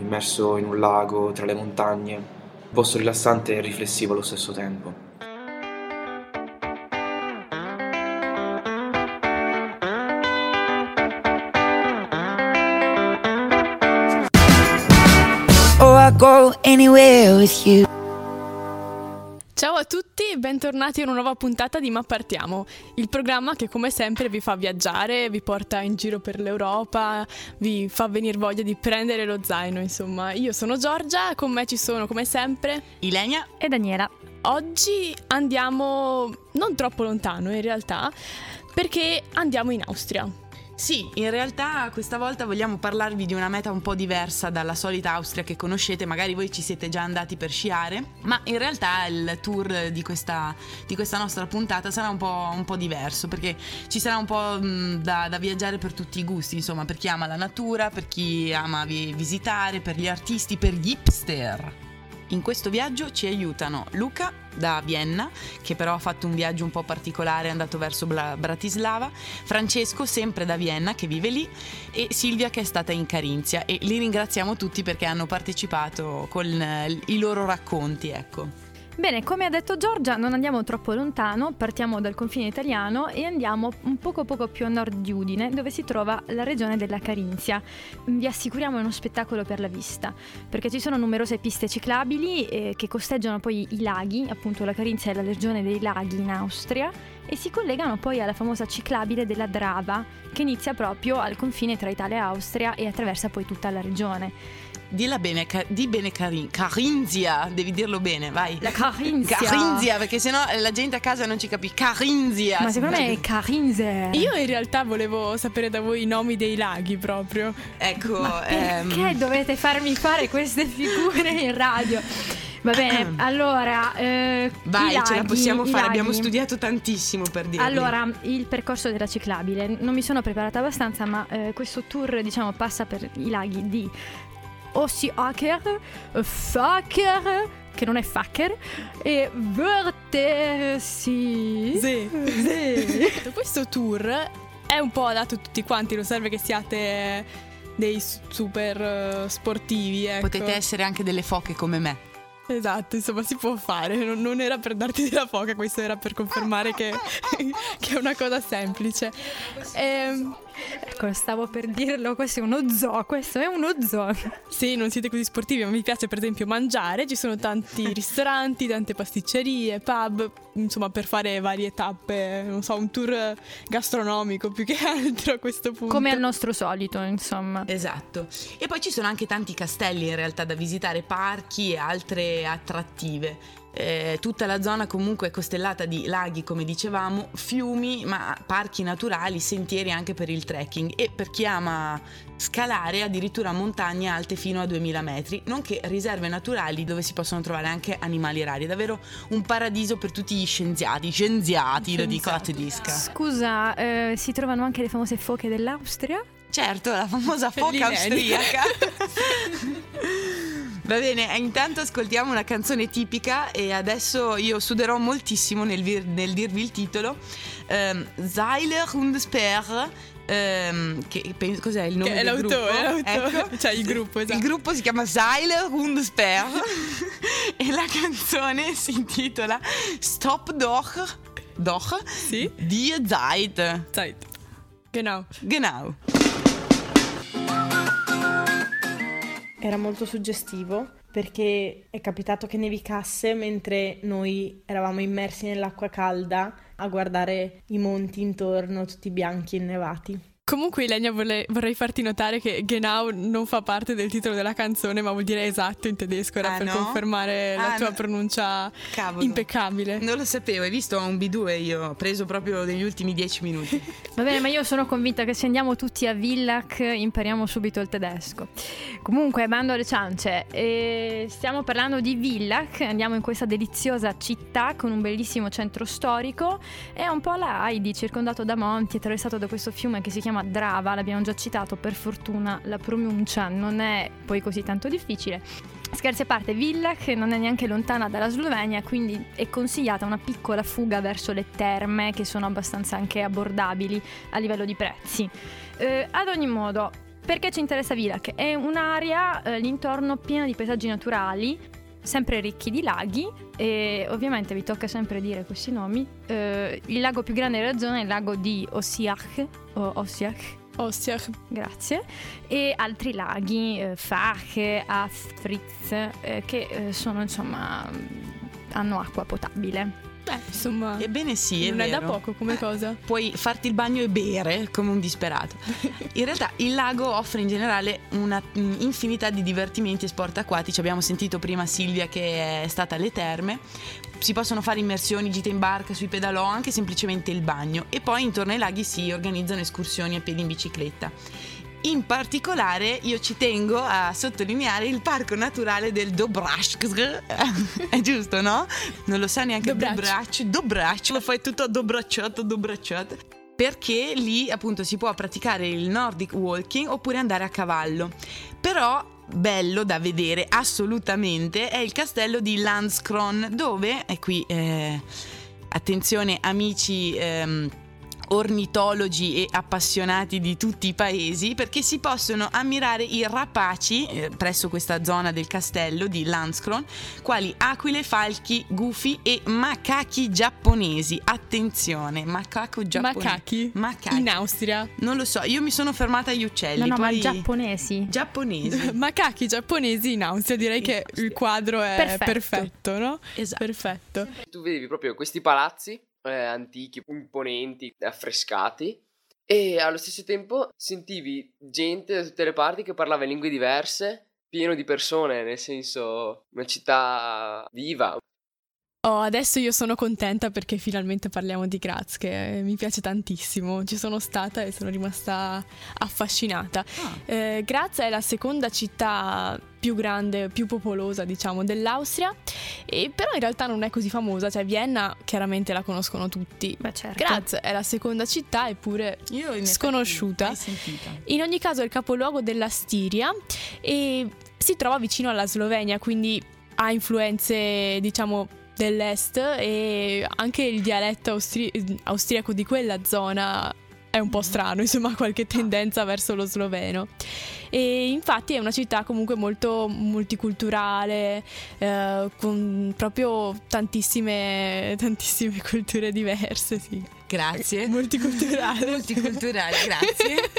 immerso in un lago, tra le montagne, un posto rilassante e riflessivo allo stesso tempo. Oh, I go anywhere with you. Ciao a tutti, bentornati in una nuova puntata di Ma Partiamo, il programma che come sempre vi fa viaggiare, vi porta in giro per l'Europa, vi fa venire voglia di prendere lo zaino, insomma. Io sono Giorgia, con me ci sono come sempre Ilenia e Daniela. Oggi andiamo non troppo lontano in realtà, perché andiamo in Austria. Sì, in realtà questa volta vogliamo parlarvi di una meta un po' diversa dalla solita Austria che conoscete, magari voi ci siete già andati per sciare, ma in realtà il tour di questa, di questa nostra puntata sarà un po', un po', diverso perché ci sarà un po' da, da, viaggiare per tutti i gusti, insomma, per chi ama la natura, per chi ama visitare, per gli artisti, per gli hipster. In questo viaggio ci aiutano Luca da Vienna, che però ha fatto un viaggio un po' particolare, è andato verso Bratislava, Francesco sempre da Vienna che vive lì e Silvia che è stata in Carinzia e li ringraziamo tutti perché hanno partecipato con i loro racconti, ecco. Bene, come ha detto Giorgia, non andiamo troppo lontano, partiamo dal confine italiano e andiamo un poco poco più a nord di Udine, dove si trova la regione della Carinzia. Vi assicuriamo uno spettacolo per la vista, perché ci sono numerose piste ciclabili eh, che costeggiano poi i laghi, appunto la Carinzia è la regione dei laghi in Austria, e si collegano poi alla famosa ciclabile della Drava, che inizia proprio al confine tra Italia e Austria e attraversa poi tutta la regione. Dilla bene, ca- di bene Carin- Carinzia, devi dirlo bene, vai. La Carinzia. Carinzia, perché sennò la gente a casa non ci capisce. Carinzia. Ma secondo me è Carinze. Io in realtà volevo sapere da voi i nomi dei laghi proprio. Ecco. Ma perché ehm... dovete farmi fare queste figure in radio? Va bene, allora. Eh, Vai, laghi, ce la possiamo fare. Laghi. Abbiamo studiato tantissimo per dire. Allora, il percorso della ciclabile. Non mi sono preparata abbastanza, ma eh, questo tour, diciamo, passa per i laghi di Ossiaker, Faker, che non è Faker, e Wörtersi. Sì. sì. Questo tour è un po' adatto a tutti quanti, non serve che siate dei super sportivi. Ecco. Potete essere anche delle foche come me. Esatto, insomma si può fare, non, non, era per darti della foca, questo era per confermare che, che è una cosa semplice. Ehm, ecco, stavo per dirlo, questo è uno zoo, questo è uno zoo. Sì, non siete così sportivi, ma mi piace per esempio mangiare, ci sono tanti ristoranti, tante pasticcerie, pub, insomma per fare varie tappe, non so, un tour gastronomico più che altro a questo punto. Come al nostro solito, insomma. Esatto. E poi ci sono anche tanti castelli in realtà da visitare, parchi e altre attrattive. Eh, tutta la zona comunque è costellata di laghi, come dicevamo, fiumi, ma parchi naturali, sentieri anche per il trekking e per chi ama scalare addirittura montagne alte fino a 2000 metri, nonché riserve naturali dove si possono trovare anche animali rari. È davvero un paradiso per tutti gli scienziati, scienziati, lo dico a tedesca. Scusa, eh, si trovano anche le famose foche dell'Austria? Certo, la famosa foca austriaca. Va bene, intanto ascoltiamo una canzone tipica e adesso io suderò moltissimo nel, vir- nel dirvi il titolo. Um, Seiler und Sper Um, che, cos'è il nome che è del l'autore, gruppo? Ecco. cioè il gruppo, esatto. Il gruppo si chiama Seiler und Sper e la canzone si intitola Stop doch, doch sì? die Zeit. Zeit. Genau. Genau. Era molto suggestivo perché è capitato che nevicasse mentre noi eravamo immersi nell'acqua calda a guardare i monti intorno tutti bianchi e innevati. Comunque, Ilenia, vorrei, vorrei, farti notare che Genau non fa parte del titolo della canzone, ma vuol dire esatto in tedesco. Era ah, per no? confermare ah, la tua no. pronuncia Cavolo. impeccabile. Non lo sapevo, hai visto? Ho un B2 io, ho preso proprio negli ultimi dieci minuti. Va bene, ma io sono convinta che se andiamo tutti a Villach impariamo subito il tedesco. Comunque, bando alle ciance, eh, stiamo parlando di Villach, andiamo in questa deliziosa città con un bellissimo centro storico. È un po' la Heidi, circondato da monti, attraversato da questo fiume che si chiama Drava, l'abbiamo già citato, per fortuna la pronuncia non è poi così tanto difficile. Scherzi a parte, Villach non è neanche lontana dalla Slovenia, quindi è consigliata una piccola fuga verso le terme che sono abbastanza anche abbordabili a livello di prezzi. Eh, ad ogni modo, Perché ci interessa Vilac? È un'area eh, l'intorno piena di paesaggi naturali, sempre ricchi di laghi e ovviamente vi tocca sempre dire questi nomi. Eh, il lago più grande della zona è il lago di Ossiach, o Ossiach, Ostia, grazie, e altri laghi, eh, Fache, Astritz, eh, che eh, sono insomma hanno acqua potabile. Beh, insomma, Ebbene sì, è non è da vero. poco come cosa. Puoi farti il bagno e bere come un disperato. In realtà il lago offre in generale una mm, infinità di divertimenti e sport acquatici. Abbiamo sentito prima Silvia che è stata alle terme. Si possono fare immersioni, gite in barca, sui pedalò, anche semplicemente il bagno. E poi intorno ai laghi si organizzano escursioni a piedi in bicicletta. In particolare io ci tengo a sottolineare il parco naturale del Dobrachk. È giusto, no? Non lo sa neanche Dobrach. Dobrach. Dobrach, lo fai tutto dobbracciato, dobbracciato. Perché lì appunto si può praticare il Nordic walking oppure andare a cavallo. Però bello da vedere assolutamente è il castello di Landskron dove, e qui eh, attenzione amici ehm, ornitologi e appassionati di tutti i paesi perché si possono ammirare i rapaci eh, presso questa zona del castello di Landskron quali aquile, falchi, gufi e macachi giapponesi attenzione macaco giapponese Macachi? macachi In Austria. non lo so io mi sono fermata agli uccelli No, no, ma poi giapponesi. giapponesi Macachi giapponesi in Austria, direi che il quadro è Perfetto. perfetto, no? esatto Perfetto. Tu vedevi proprio questi palazzi eh, antichi, imponenti, affrescati e allo stesso tempo sentivi gente da tutte le parti che parlava in lingue diverse, pieno di persone, nel senso una città viva. Oh, adesso io sono contenta perché finalmente parliamo di Graz, che eh, mi piace tantissimo. Ci sono stata e sono rimasta affascinata. Ah. Eh, Graz è la seconda città più grande, più popolosa, diciamo, dell'Austria, e però in realtà non è così famosa. Cioè, Vienna chiaramente la conoscono tutti. Beh, certo. Graz è la seconda città, eppure Sconosciuta. In ogni caso è il capoluogo della Stiria e si trova vicino alla Slovenia, quindi ha influenze, diciamo, dell'est e anche il dialetto austri- austriaco di quella zona è un po' strano, insomma, qualche tendenza verso lo sloveno. E infatti è una città comunque molto multiculturale, eh, con proprio tantissime, tantissime culture diverse, sì. grazie Multiculturale. multiculturale grazie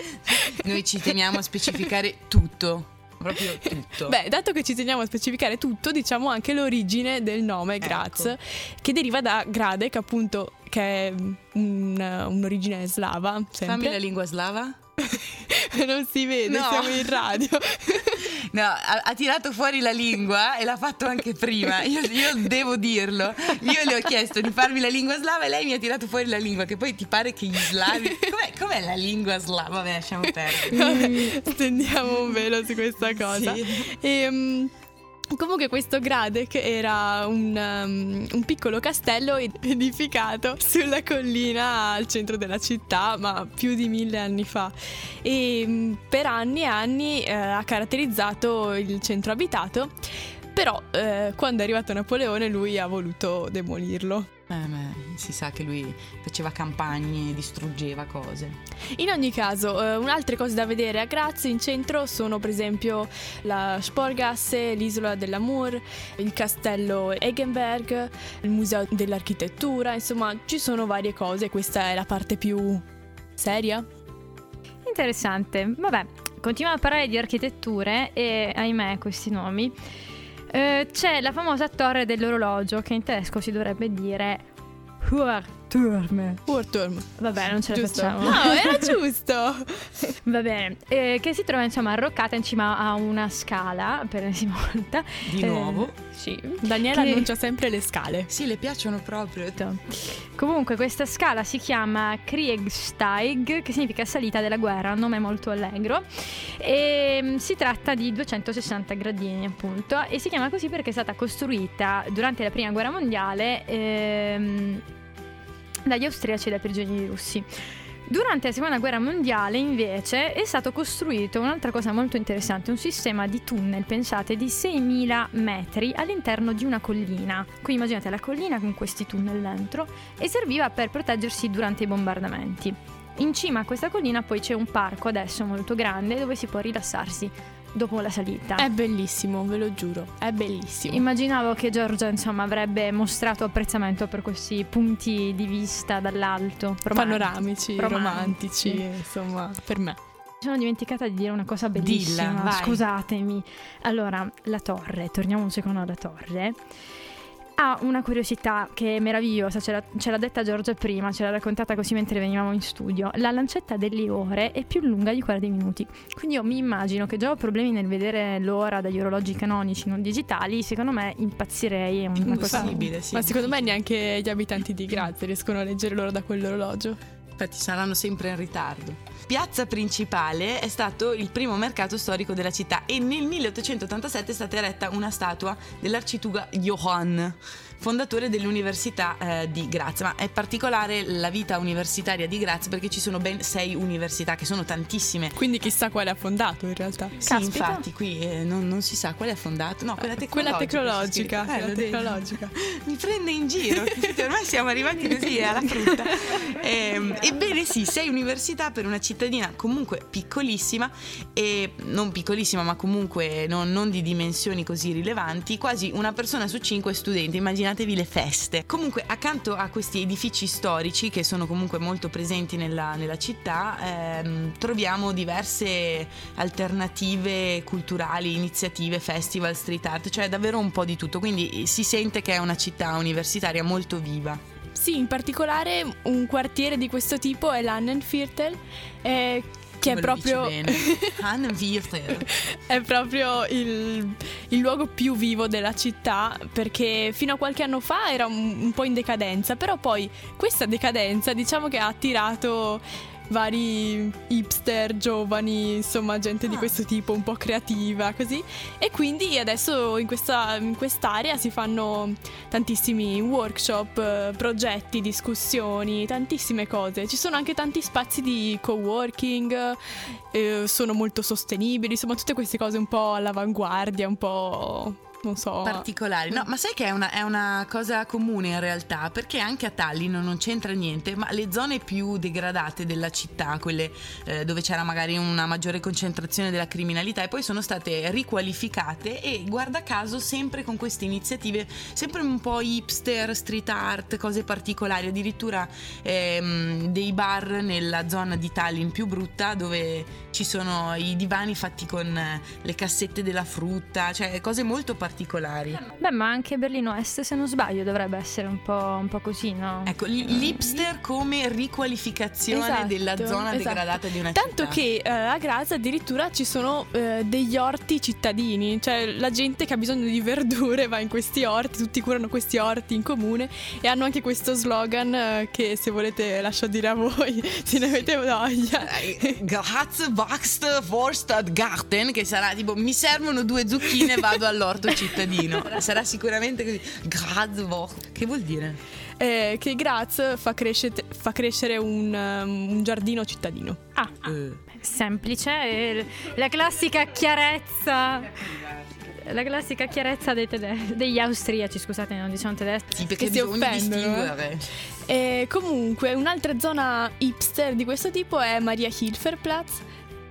noi ci teniamo a specificare tutto proprio tutto Beh, dato che ci teniamo a specificare tutto, diciamo anche l'origine del nome Ecco. Graz, che deriva da Gradek, appunto, che è un- un'origine slava, fammi la sempre. lingua slava non si vede, No. siamo in radio. No, ha, ha tirato fuori la lingua e l'ha fatto anche prima. Io, io devo dirlo. Io le ho chiesto di farmi la lingua slava e lei mi ha tirato fuori la lingua. Che poi ti pare che gli slavi. Com'è, com'è la lingua slava? Vabbè, lasciamo perdere. Vabbè, stendiamo un velo su questa cosa. Sì. E, comunque questo Gradek era un, um, un piccolo castello ed- edificato sulla collina al centro della città, ma più di mille anni fa. E mm, per anni e anni eh, ha caratterizzato il centro abitato. Però eh, quando è arrivato Napoleone lui ha voluto demolirlo. Eh, beh, si sa che lui faceva campagne, distruggeva cose. In ogni caso, eh, un'altre cose da vedere a Graz in centro sono per esempio la Sporgasse, l'isola dell'Amour, il castello Egenberg, il museo dell'architettura, insomma ci sono varie cose, questa è la parte più seria. Interessante. Vabbè, continuiamo a parlare di architetture e ahimè questi nomi. Eh, c'è la famosa torre dell'orologio che in tedesco si dovrebbe dire Uhrturm. Urturm. Vabbè, non ce la Giusto? facciamo. No, era giusto! Va bene, eh, che si trova insomma arroccata in cima a una scala per l'ennesima volta. Di Eh, nuovo? sì. Daniela Che- annuncia sempre le scale. Sì, le piacciono proprio. Comunque questa scala si chiama Kriegsteig, che significa salita della guerra, un nome molto allegro. E mm, si tratta di 260 gradini, appunto, e si chiama così perché è stata costruita durante la Prima Guerra Mondiale ehm, dagli austriaci e dai prigionieri russi. Durante la seconda guerra mondiale invece è stato costruito un'altra cosa molto interessante, un sistema di tunnel, pensate, di 6.000 metri all'interno di una collina. Quindi immaginate la collina con questi tunnel dentro e serviva per proteggersi durante i bombardamenti. In cima a questa collina poi c'è un parco adesso molto grande dove si può rilassarsi dopo la salita. È bellissimo, ve lo giuro, è bellissimo. Immaginavo che Giorgia insomma avrebbe mostrato apprezzamento per questi punti di vista dall'alto, romantici. Panoramici, romantici. romantici, insomma, per me. Mi sono dimenticata di dire una cosa bellissima. Dilla. Scusatemi. Allora, la torre, torniamo un secondo alla torre. Ha una curiosità che è meravigliosa, ce l'ha, ce l'ha detta Giorgia prima, ce l'ha raccontata così mentre venivamo in studio. La lancetta delle ore è più lunga di quella dei minuti. Quindi io mi immagino che già ho problemi nel vedere l'ora dagli orologi canonici non digitali, secondo me impazzirei. È una cosa Impossibile, sì. Ma secondo me neanche gli abitanti di Grazia riescono a leggere l'ora da quell'orologio. Infatti saranno sempre in ritardo. Piazza Principale è stato il primo mercato storico della città e nel 1887 è stata eretta una statua dell'arcituga Johann, fondatore dell'Università eh, di Graz. Ma è particolare la vita universitaria di Graz perché ci sono ben sei università, che sono tantissime. Quindi chissà quale ha fondato in realtà. Sì, Caspita. infatti, qui eh, non, non si sa quale ha fondato. No, quella tecnologica. Quella tecnologica, Eh, quella tecnologica. Mi prende in giro, ormai siamo arrivati così alla frutta. Ehm, ebbene sì, sei università per una cittadina comunque piccolissima e non piccolissima ma comunque non, non di dimensioni così rilevanti, quasi una persona su cinque è studente, immaginatevi le feste. Comunque accanto a questi edifici storici che sono comunque molto presenti nella, nella città ehm, troviamo diverse alternative culturali, iniziative, festival, street art, cioè davvero un po' di tutto, quindi si sente che è una città universitaria molto viva. Sì, in particolare un quartiere di questo tipo è l'Annenviertel, eh, che è proprio, è proprio il, il luogo più vivo della città perché fino a qualche anno fa era un, un po' in decadenza, però poi questa decadenza diciamo che ha attirato vari hipster giovani, insomma gente di Ah. questo tipo un po' creativa così e quindi adesso in, questa, in quest'area si fanno tantissimi workshop, progetti, discussioni, tantissime cose. Ci sono anche tanti spazi di co-working, eh, sono molto sostenibili, insomma tutte queste cose un po' all'avanguardia, un po' non so. particolari. No, ma sai che è una, è una cosa comune in realtà, perché anche a Tallinn non c'entra niente, ma le zone più degradate della città, quelle eh, dove c'era magari una maggiore concentrazione della criminalità, e poi sono state riqualificate e guarda caso sempre con queste iniziative, sempre un po' hipster, street art, cose particolari, addirittura ehm, dei bar nella zona di Tallinn più brutta dove ci sono i divani fatti con le cassette della frutta, cioè cose molto particolari. Beh, ma anche Berlino Est, se non sbaglio, dovrebbe essere un po', un po' così, no? Ecco, l- l'hipster come riqualificazione Esatto, della zona esatto. degradata di una Tanto città. che eh, a Graz addirittura ci sono eh, degli orti cittadini, cioè la gente che ha bisogno di verdure va in questi orti, tutti curano questi orti in comune e hanno anche questo slogan eh, che se volete lascio dire a voi se ne avete voglia. Eh, Graz wächst Forstadgarten che sarà tipo mi servono due zucchine vado all'orto cittadino sarà sicuramente così Graz wächst- che vuol dire? Eh, che Graz fa, crescete- fa crescere un, um, un giardino cittadino. Ah, Eh, semplice, eh, la classica chiarezza. La classica chiarezza dei tede- degli austriaci, scusate, non diciamo tedeschi. sì perché Che si offendono, eh. distinguere E comunque un'altra zona hipster di questo tipo è Maria Hilferplatz.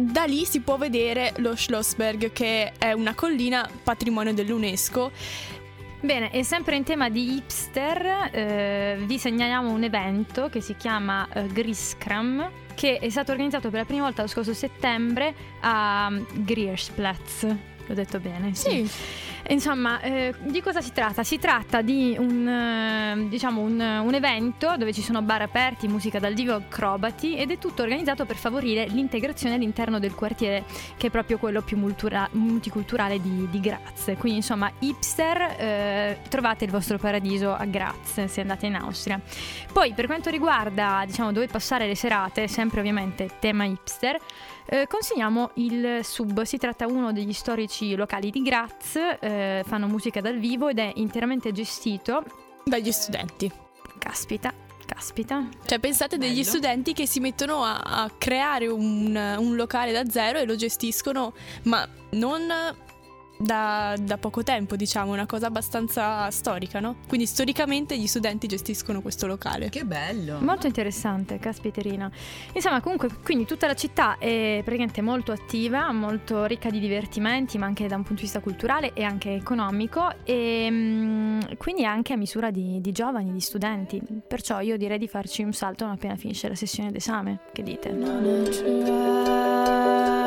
Da lì si può vedere lo Schlossberg, che è una collina patrimonio dell'UNESCO. Bene, e sempre in tema di hipster, eh, vi segnaliamo un evento che si chiama eh, Griskram, che è stato organizzato per la prima volta lo scorso settembre a mm, Griersplatz. L'ho detto bene? Sì, Insomma, eh, di cosa si tratta? Si tratta di un, eh, diciamo un, un evento dove ci sono bar aperti, musica dal vivo, acrobati ed è tutto organizzato per favorire l'integrazione all'interno del quartiere che è proprio quello più multura- multiculturale di, di Graz. Quindi insomma, hipster, eh, trovate il vostro paradiso a Graz se andate in Austria. Poi per quanto riguarda diciamo dove passare le serate, sempre ovviamente tema hipster, eh, consegniamo il sub, si tratta di uno degli storici locali di Graz, eh, fanno musica dal vivo ed è interamente gestito. dagli studenti. Caspita, caspita. Cioè pensate degli Bello. studenti che si mettono a, a creare un, un locale da zero e lo gestiscono, ma non da, da poco tempo, diciamo, una cosa abbastanza storica, no? Quindi storicamente gli studenti gestiscono questo locale. Che bello. Molto interessante, caspiterina. Insomma, comunque, quindi tutta la città è praticamente molto attiva, molto ricca di divertimenti, ma anche da un punto di vista culturale e anche economico, e mm, quindi anche a misura di, di giovani, di studenti. Perciò io direi di farci un salto non appena finisce la sessione d'esame. Che dite? Coming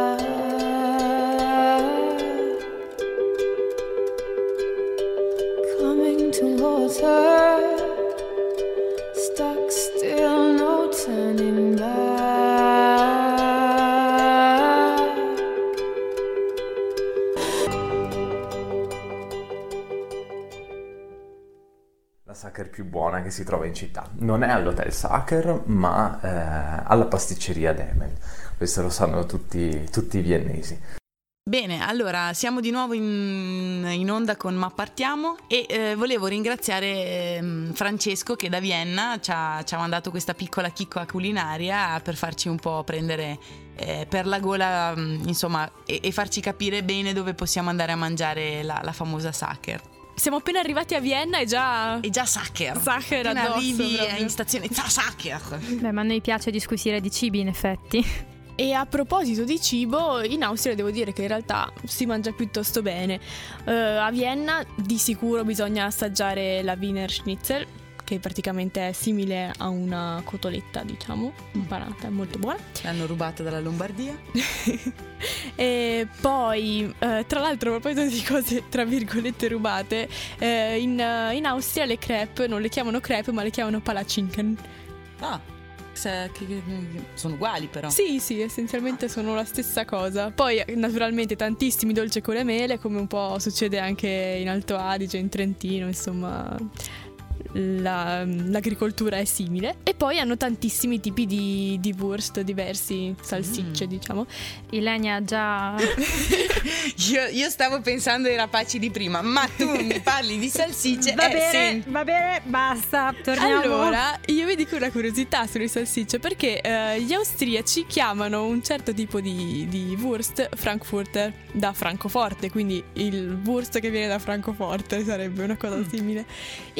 Sacher più buona che si trova in città. Non è all'Hotel Sacher, ma eh, alla pasticceria Demel. Questo lo sanno tutti, tutti i viennesi. Bene, allora siamo di nuovo in, in onda con Ma Partiamo e eh, volevo ringraziare ehm, Francesco che da Vienna ci ha, ci ha mandato questa piccola chicca culinaria per farci un po' prendere eh, per la gola, mm, insomma, e, e farci capire bene dove possiamo andare a mangiare la, la famosa Sacher. Siamo appena arrivati a Vienna e già... E già Sacher. Sacher addosso arrivi proprio. in stazione, Sacher. Beh, ma a noi piace disquisire di cibi, in effetti. E a proposito di cibo, in Austria devo dire che in realtà si mangia piuttosto bene. Eh, a Vienna di sicuro bisogna assaggiare la Wiener Schnitzel, che praticamente è simile a una cotoletta, diciamo, impanata, è molto buona. L'hanno rubata dalla Lombardia. e poi, eh, tra l'altro, a proposito di cose tra virgolette rubate, eh, in, in Austria le crepe non le chiamano crepe, ma le chiamano palacinken. Ah, che- sono uguali però. Sì, sì, essenzialmente sono la stessa cosa. Poi, naturalmente, tantissimi dolci con le mele, come un po' succede anche in Alto Adige, in Trentino, insomma. La- l'agricoltura è simile e poi hanno tantissimi tipi di, di wurst diversi, salsicce Mm. diciamo. Ilenia ha già... Io, io stavo pensando ai rapaci di prima, ma tu mi parli di salsicce Va eh, bene, senti. va bene, basta, torniamo. Allora, io vi dico una curiosità sulle salsicce perché eh, gli austriaci chiamano un certo tipo di, di wurst Frankfurter da Francoforte, quindi il wurst che viene da Francoforte sarebbe una cosa simile.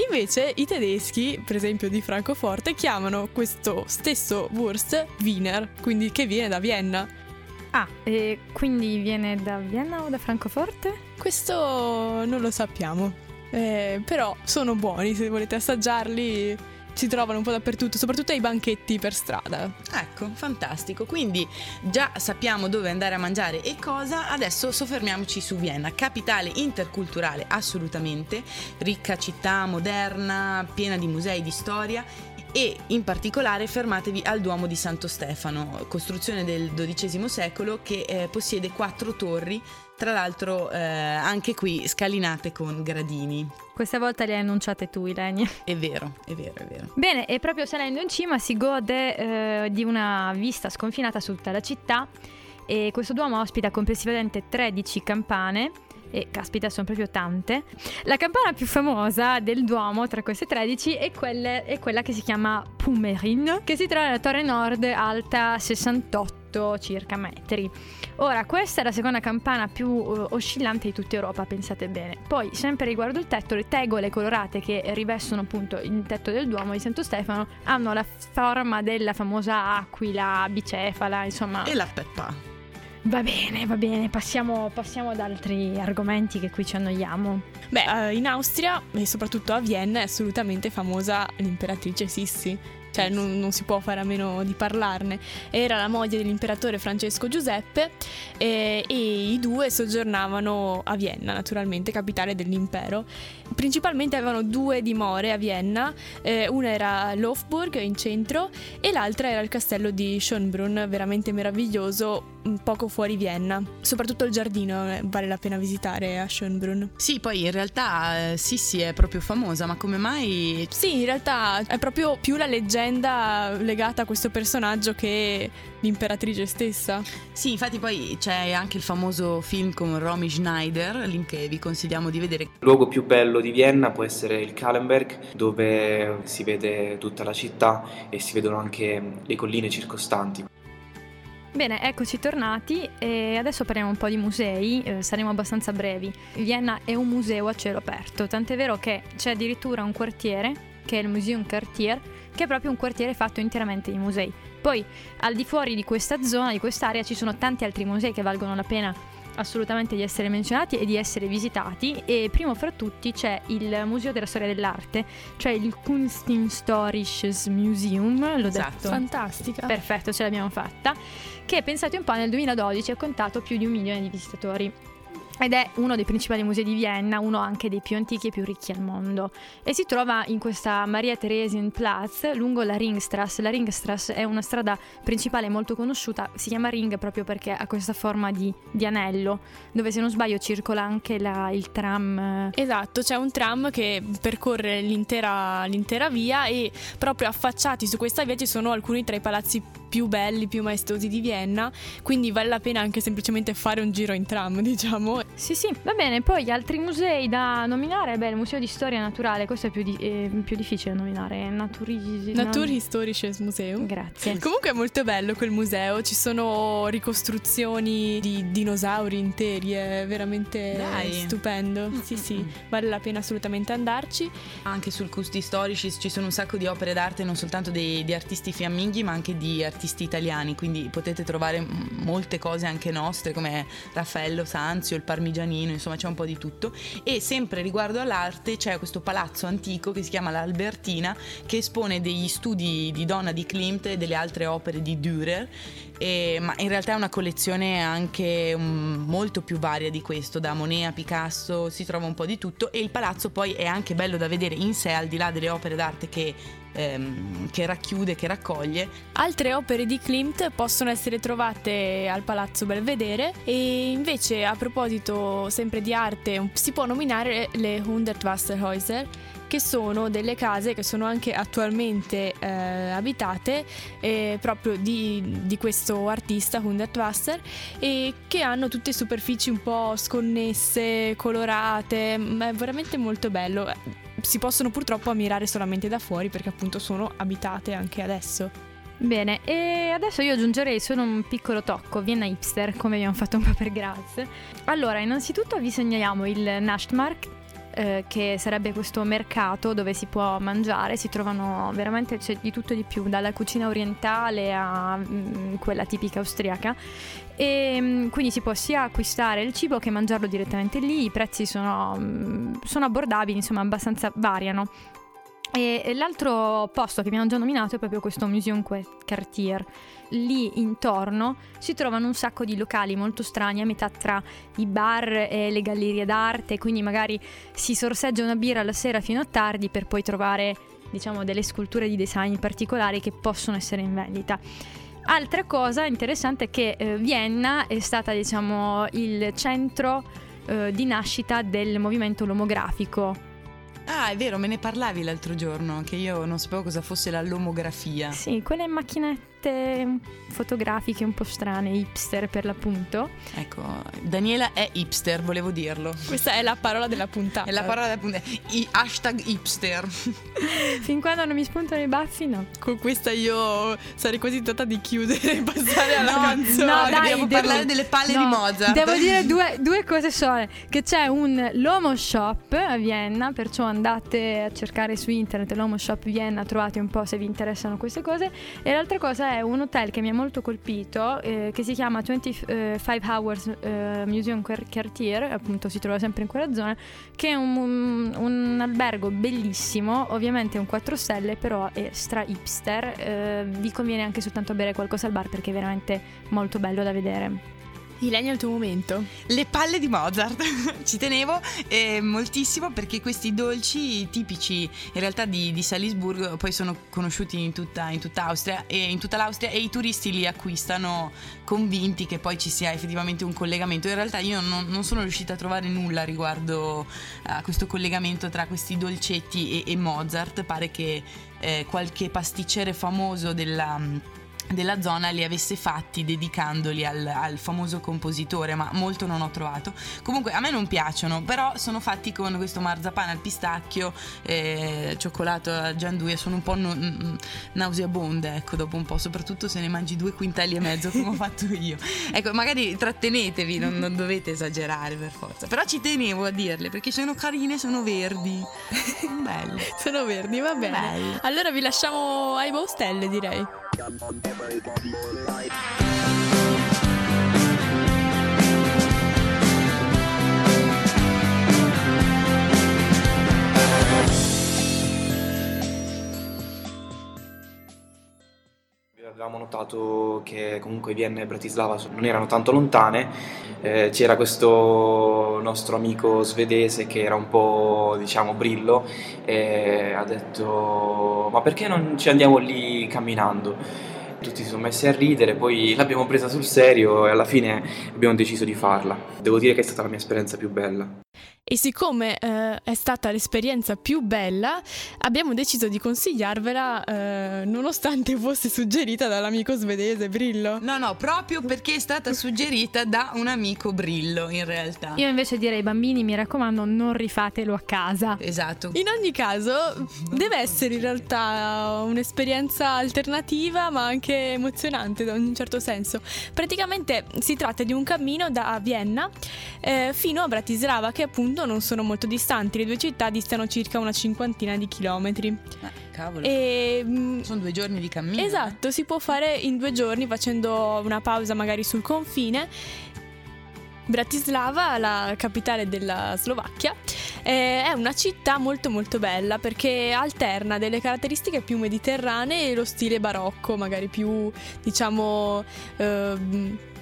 Invece i tedeschi, per esempio di Francoforte, chiamano questo stesso wurst Wiener, quindi che viene da Vienna. Ah, e quindi viene da Vienna o da Francoforte? Questo non lo sappiamo, Eh, però sono buoni, se volete assaggiarli si trovano un po' dappertutto, soprattutto ai banchetti per strada. Ecco, fantastico. Quindi già sappiamo dove andare a mangiare e cosa. Adesso soffermiamoci su Vienna, capitale interculturale assolutamente, ricca città moderna, piena di musei di storia. E in particolare fermatevi al Duomo di Santo Stefano, costruzione del XII secolo che eh, possiede quattro torri, tra l'altro eh, anche qui scalinate con gradini. Questa volta le hai annunciate tu, Ilenia. È vero, è vero, è vero. Bene, e proprio salendo in cima si gode eh, di una vista sconfinata su tutta la città e questo duomo ospita complessivamente 13 campane e caspita sono proprio tante. La campana più famosa del Duomo tra queste 13 è, quelle- è quella che si chiama Pumerin, che si trova nella torre nord alta 68 circa metri. Ora, questa è la seconda campana più eh, oscillante di tutta Europa, pensate bene. Poi, sempre riguardo il tetto, le tegole colorate che rivestono appunto il tetto del Duomo di Santo Stefano hanno la forma della famosa aquila bicefala, insomma. E la Peppa. Va bene, va bene, passiamo, passiamo ad altri argomenti che qui ci annoiamo. Beh, eh, in Austria e soprattutto a Vienna è assolutamente famosa l'imperatrice Sissi. Cioè, non, non si può fare a meno di parlarne. Era la moglie dell'imperatore Francesco Giuseppe e, e i due soggiornavano a Vienna, naturalmente, capitale dell'impero. Principalmente avevano due dimore a Vienna, eh, una era Lofburg in centro e l'altra era il castello di Schönbrunn, veramente meraviglioso, poco fuori Vienna. Soprattutto il giardino eh, vale la pena visitare a Schönbrunn. Sì, poi in realtà eh, Sissi è proprio famosa, ma come mai Sì, in realtà è proprio più la leggenda legata a questo personaggio che l'imperatrice stessa. Sì, infatti poi c'è anche il famoso film con Romy Schneider, link che vi consigliamo di vedere. Il luogo più bello di Vienna può essere il Kahlenberg, dove si vede tutta la città e si vedono anche le colline circostanti. Bene, eccoci tornati e adesso parliamo un po' di musei, eh, saremo abbastanza brevi. Vienna è un museo a cielo aperto, tant'è vero che c'è addirittura un quartiere, che è il Museum Quartier, che è proprio un quartiere fatto interamente di musei. Poi al di fuori di questa zona, di quest'area, ci sono tanti altri musei che valgono la pena assolutamente di essere menzionati e di essere visitati e primo fra tutti c'è il Museo della Storia dell'Arte, cioè il Kunsthistorisches Museum, l'ho Esatto. detto. Fantastica. Perfetto, ce l'abbiamo fatta. Che pensate un po' nel 2012 ha contato più di un milione di visitatori. Ed è uno dei principali musei di Vienna, uno anche dei più antichi e più ricchi al mondo. E si trova in questa Maria Theresienplatz lungo la Ringstrasse. La Ringstrasse è una strada principale molto conosciuta, si chiama Ring proprio perché ha questa forma di, di anello, dove se non sbaglio circola anche la- il tram. Esatto, c'è un tram che percorre l'intera, l'intera via e proprio affacciati su questa via ci sono alcuni tra i palazzi più belli, più maestosi di Vienna, quindi vale la pena anche semplicemente fare un giro in tram, diciamo. Sì, sì, va bene. Poi altri musei da nominare, beh, il Museo di Storia Naturale, questo è più, di- eh, più difficile da nominare. Naturi... Naturhistorisches Museum. Grazie. Comunque è molto bello quel museo, ci sono ricostruzioni di dinosauri interi, è veramente Dai. stupendo. Sì, sì, vale la pena assolutamente andarci. Anche sul Custi Storici ci sono un sacco di opere d'arte, non soltanto dei- di artisti fiamminghi, ma anche di artisti italiani. Quindi potete trovare molte cose anche nostre, come Raffaello Sanzio, il Parmigianino, insomma, c'è un po' di tutto. E sempre riguardo all'arte, c'è questo palazzo antico che si chiama l'Albertina, che espone degli studi di Donna di Klimt e delle altre opere di Dürer. E- ma in realtà è una collezione anche mm, molto più varia di questo, da Monet a Picasso si trova un po' di tutto e il palazzo poi è anche bello da vedere in sé al di là delle opere d'arte che, ehm, che racchiude, che raccoglie. Altre opere di Klimt possono essere trovate al Palazzo Belvedere e invece a proposito sempre di arte si può nominare le Hundertwasserhäuser che sono delle case che sono anche attualmente eh, abitate eh, proprio di, di questo artista Hundertwasser e che hanno tutte superfici un po' sconnesse, colorate, ma è veramente molto bello. Si possono purtroppo ammirare solamente da fuori perché appunto sono abitate anche adesso. Bene, e adesso io aggiungerei solo un piccolo tocco, Vienna hipster, come abbiamo fatto un po' per Graz. Allora, innanzitutto vi segnaliamo il Nachtmarkt, eh, che sarebbe questo mercato dove si può mangiare, si trovano veramente c'è di tutto e di più, dalla cucina orientale a mm, quella tipica austriaca. E mm, quindi si può sia acquistare il cibo che mangiarlo direttamente lì, i prezzi sono, mm, sono abbordabili, insomma abbastanza variano. E l'altro posto che abbiamo già nominato è proprio questo Museum Quartier. Lì intorno si trovano un sacco di locali molto strani, a metà tra i bar e le gallerie d'arte, quindi magari si sorseggia una birra la sera fino a tardi per poi trovare, diciamo, delle sculture di design particolari che possono essere in vendita. Altra cosa interessante è che eh, Vienna è stata, diciamo, il centro eh, di nascita del movimento lomografico. Ah, è vero, me ne parlavi l'altro giorno, che io non sapevo cosa fosse la lomografia. Sì, quelle macchinette fotografiche un po' strane, hipster per l'appunto. Ecco, Daniela è hipster, volevo dirlo. Questa è la parola della puntata. È la parola da appunto, i hashtag hipster. fin quando non mi spuntano i baffi, no. Con questa io sarei quasi tentata di chiudere e passare alla No, canzone. no, dai, dobbiamo devo- parlare delle palle No, di Mozart. Devo dire due, due cose sole. Che c'è un Lomo Shop a Vienna, perciò andate a cercare su internet Lomo Shop Vienna, trovate un po' se vi interessano queste cose. E l'altra cosa è un hotel che mi ha molto colpito, eh, che si chiama 25 Hours eh, Museum Quar- Quartier, appunto si trova sempre in quella zona, che è un, un- un albergo bellissimo, ovviamente è un 4 stelle, però è stra hipster. eh, vi conviene anche soltanto bere qualcosa al bar perché è veramente molto bello da vedere. Ilenia il tuo momento. Le palle di Mozart, ci tenevo eh, moltissimo perché questi dolci tipici in realtà di, di Salisburgo poi sono conosciuti in tutta, in tutta Austria e in tutta l'Austria e i turisti li acquistano convinti che poi ci sia effettivamente un collegamento. In realtà io non, non sono riuscita a trovare nulla riguardo a questo collegamento tra questi dolcetti e, e Mozart, pare che eh, qualche pasticcere famoso della della zona li avesse fatti dedicandoli al, al, famoso compositore, ma molto non ho trovato. Comunque a me non piacciono, però sono fatti con questo marzapane al pistacchio, eh, cioccolato a gianduia, sono un po' no, mm, nauseabonde, ecco, dopo un po', soprattutto se ne mangi due quintali e mezzo come ho fatto io. Ecco, magari trattenetevi, non, non dovete esagerare per forza, però ci tenevo a dirle perché sono carine, sono verdi. Belle. Sono verdi, va bene. Belle. Allora vi lasciamo ai Baustelle, direi. scum on everybody's life. Avevamo notato che comunque Vienna e Bratislava non erano tanto lontane, eh, c'era questo nostro amico svedese che era un po' diciamo brillo e ha detto ma perché non ci andiamo lì camminando? Tutti si sono messi a ridere, poi l'abbiamo presa sul serio e alla fine abbiamo deciso di farla. Devo dire che è stata la mia esperienza più bella. E siccome eh, è stata l'esperienza più bella, abbiamo deciso di consigliarvela eh, nonostante fosse suggerita dall'amico svedese Brillo. No, no, proprio perché è stata suggerita da un amico Brillo in realtà. Io invece direi bambini, mi raccomando, non rifatelo a casa. Esatto. In ogni caso, deve essere in realtà un'esperienza alternativa ma anche emozionante da un certo senso. Praticamente si tratta di un cammino da Vienna eh, fino a Bratislava che appunto non sono molto distanti, le due città distano circa una cinquantina di chilometri. Eh, cavolo. E, mm, Sono due giorni di cammino. eh. Esatto, si può fare in due giorni facendo una pausa magari sul confine. Bratislava, la capitale della Slovacchia, eh, è una città molto molto bella perché alterna delle caratteristiche più mediterranee e lo stile barocco, magari più diciamo eh,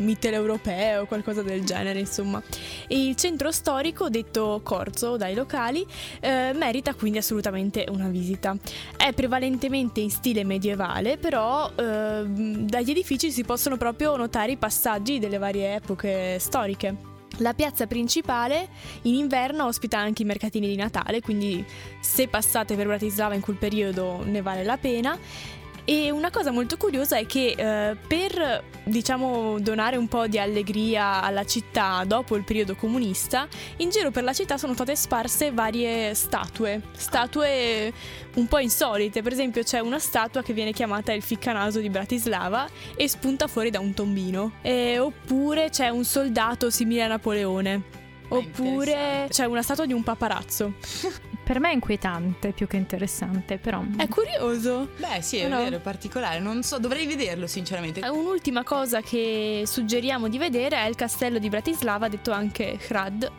mitteleuropeo, qualcosa del genere, insomma. E il centro storico, detto Corzo dai locali, eh, merita quindi assolutamente una visita. È prevalentemente in stile medievale, però eh, dagli edifici si possono proprio notare i passaggi delle varie epoche storiche. La piazza principale in inverno ospita anche i mercatini di Natale, quindi se passate per Bratislava in quel periodo ne vale la pena. E una cosa molto curiosa è che eh, per diciamo donare un po' di allegria alla città dopo il periodo comunista, in giro per la città sono state sparse varie statue, statue un po' insolite. Per esempio c'è una statua che viene chiamata il ficcanaso di Bratislava e spunta fuori da un tombino. E, oppure c'è un soldato simile a Napoleone. Oppure c'è una statua di un paparazzo. Per me è inquietante più che interessante, però. È curioso. Beh, sì, è No, vero, è particolare. Non so, dovrei vederlo sinceramente. Un'ultima cosa che suggeriamo di vedere è il castello di Bratislava, detto anche Hrad,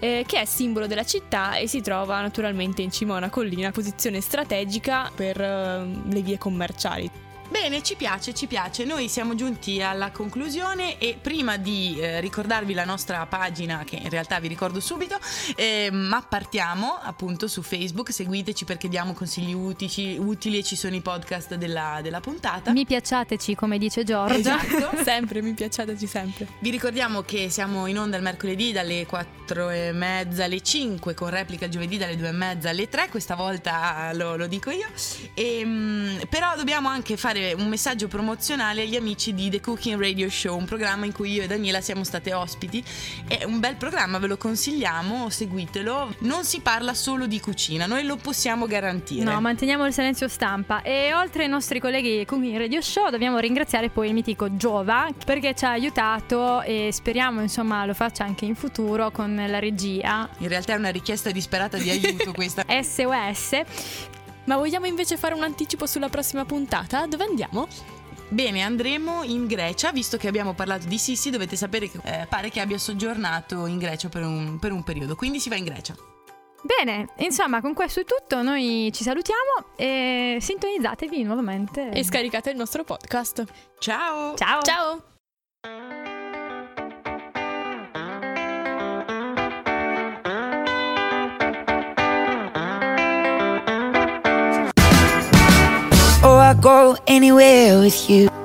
eh, che è simbolo della città e si trova naturalmente in cima a una collina, posizione strategica per eh, le vie commerciali. Bene, ci piace, ci piace. Noi siamo giunti alla conclusione e prima di eh, ricordarvi la nostra pagina, che in realtà vi ricordo subito, eh, ma partiamo appunto su Facebook, seguiteci perché diamo consigli utili, utili e ci sono i podcast della, della puntata. Mi piacciateci, come dice Giorgia. Esatto. sempre, mi piaceteci sempre. Vi ricordiamo che siamo in onda il mercoledì dalle 4 e mezza alle 5 con replica il giovedì dalle 2 e mezza alle 3, questa volta lo, lo dico io. Ehm, però dobbiamo anche fare un messaggio promozionale agli amici di The Cooking Radio Show, un programma in cui io e Daniela siamo state ospiti. È un bel programma, ve lo consigliamo, seguitelo. Non si parla solo di cucina, noi lo possiamo garantire. No, manteniamo il silenzio stampa. E oltre ai nostri colleghi con il Radio Show, dobbiamo ringraziare poi il mitico Giova perché ci ha aiutato e speriamo insomma lo faccia anche in futuro con la regia. In realtà è una richiesta disperata di aiuto questa. SOS. Ma vogliamo invece fare un anticipo sulla prossima puntata? Dove andiamo? Bene, andremo in Grecia, visto che abbiamo parlato di Sissi, dovete sapere che eh, pare che abbia soggiornato in Grecia per un, per un periodo, quindi si va in Grecia. Bene, insomma, con questo è tutto. Noi ci salutiamo e sintonizzatevi nuovamente. E scaricate il nostro podcast. Ciao! Ciao! Ciao! I go anywhere with you.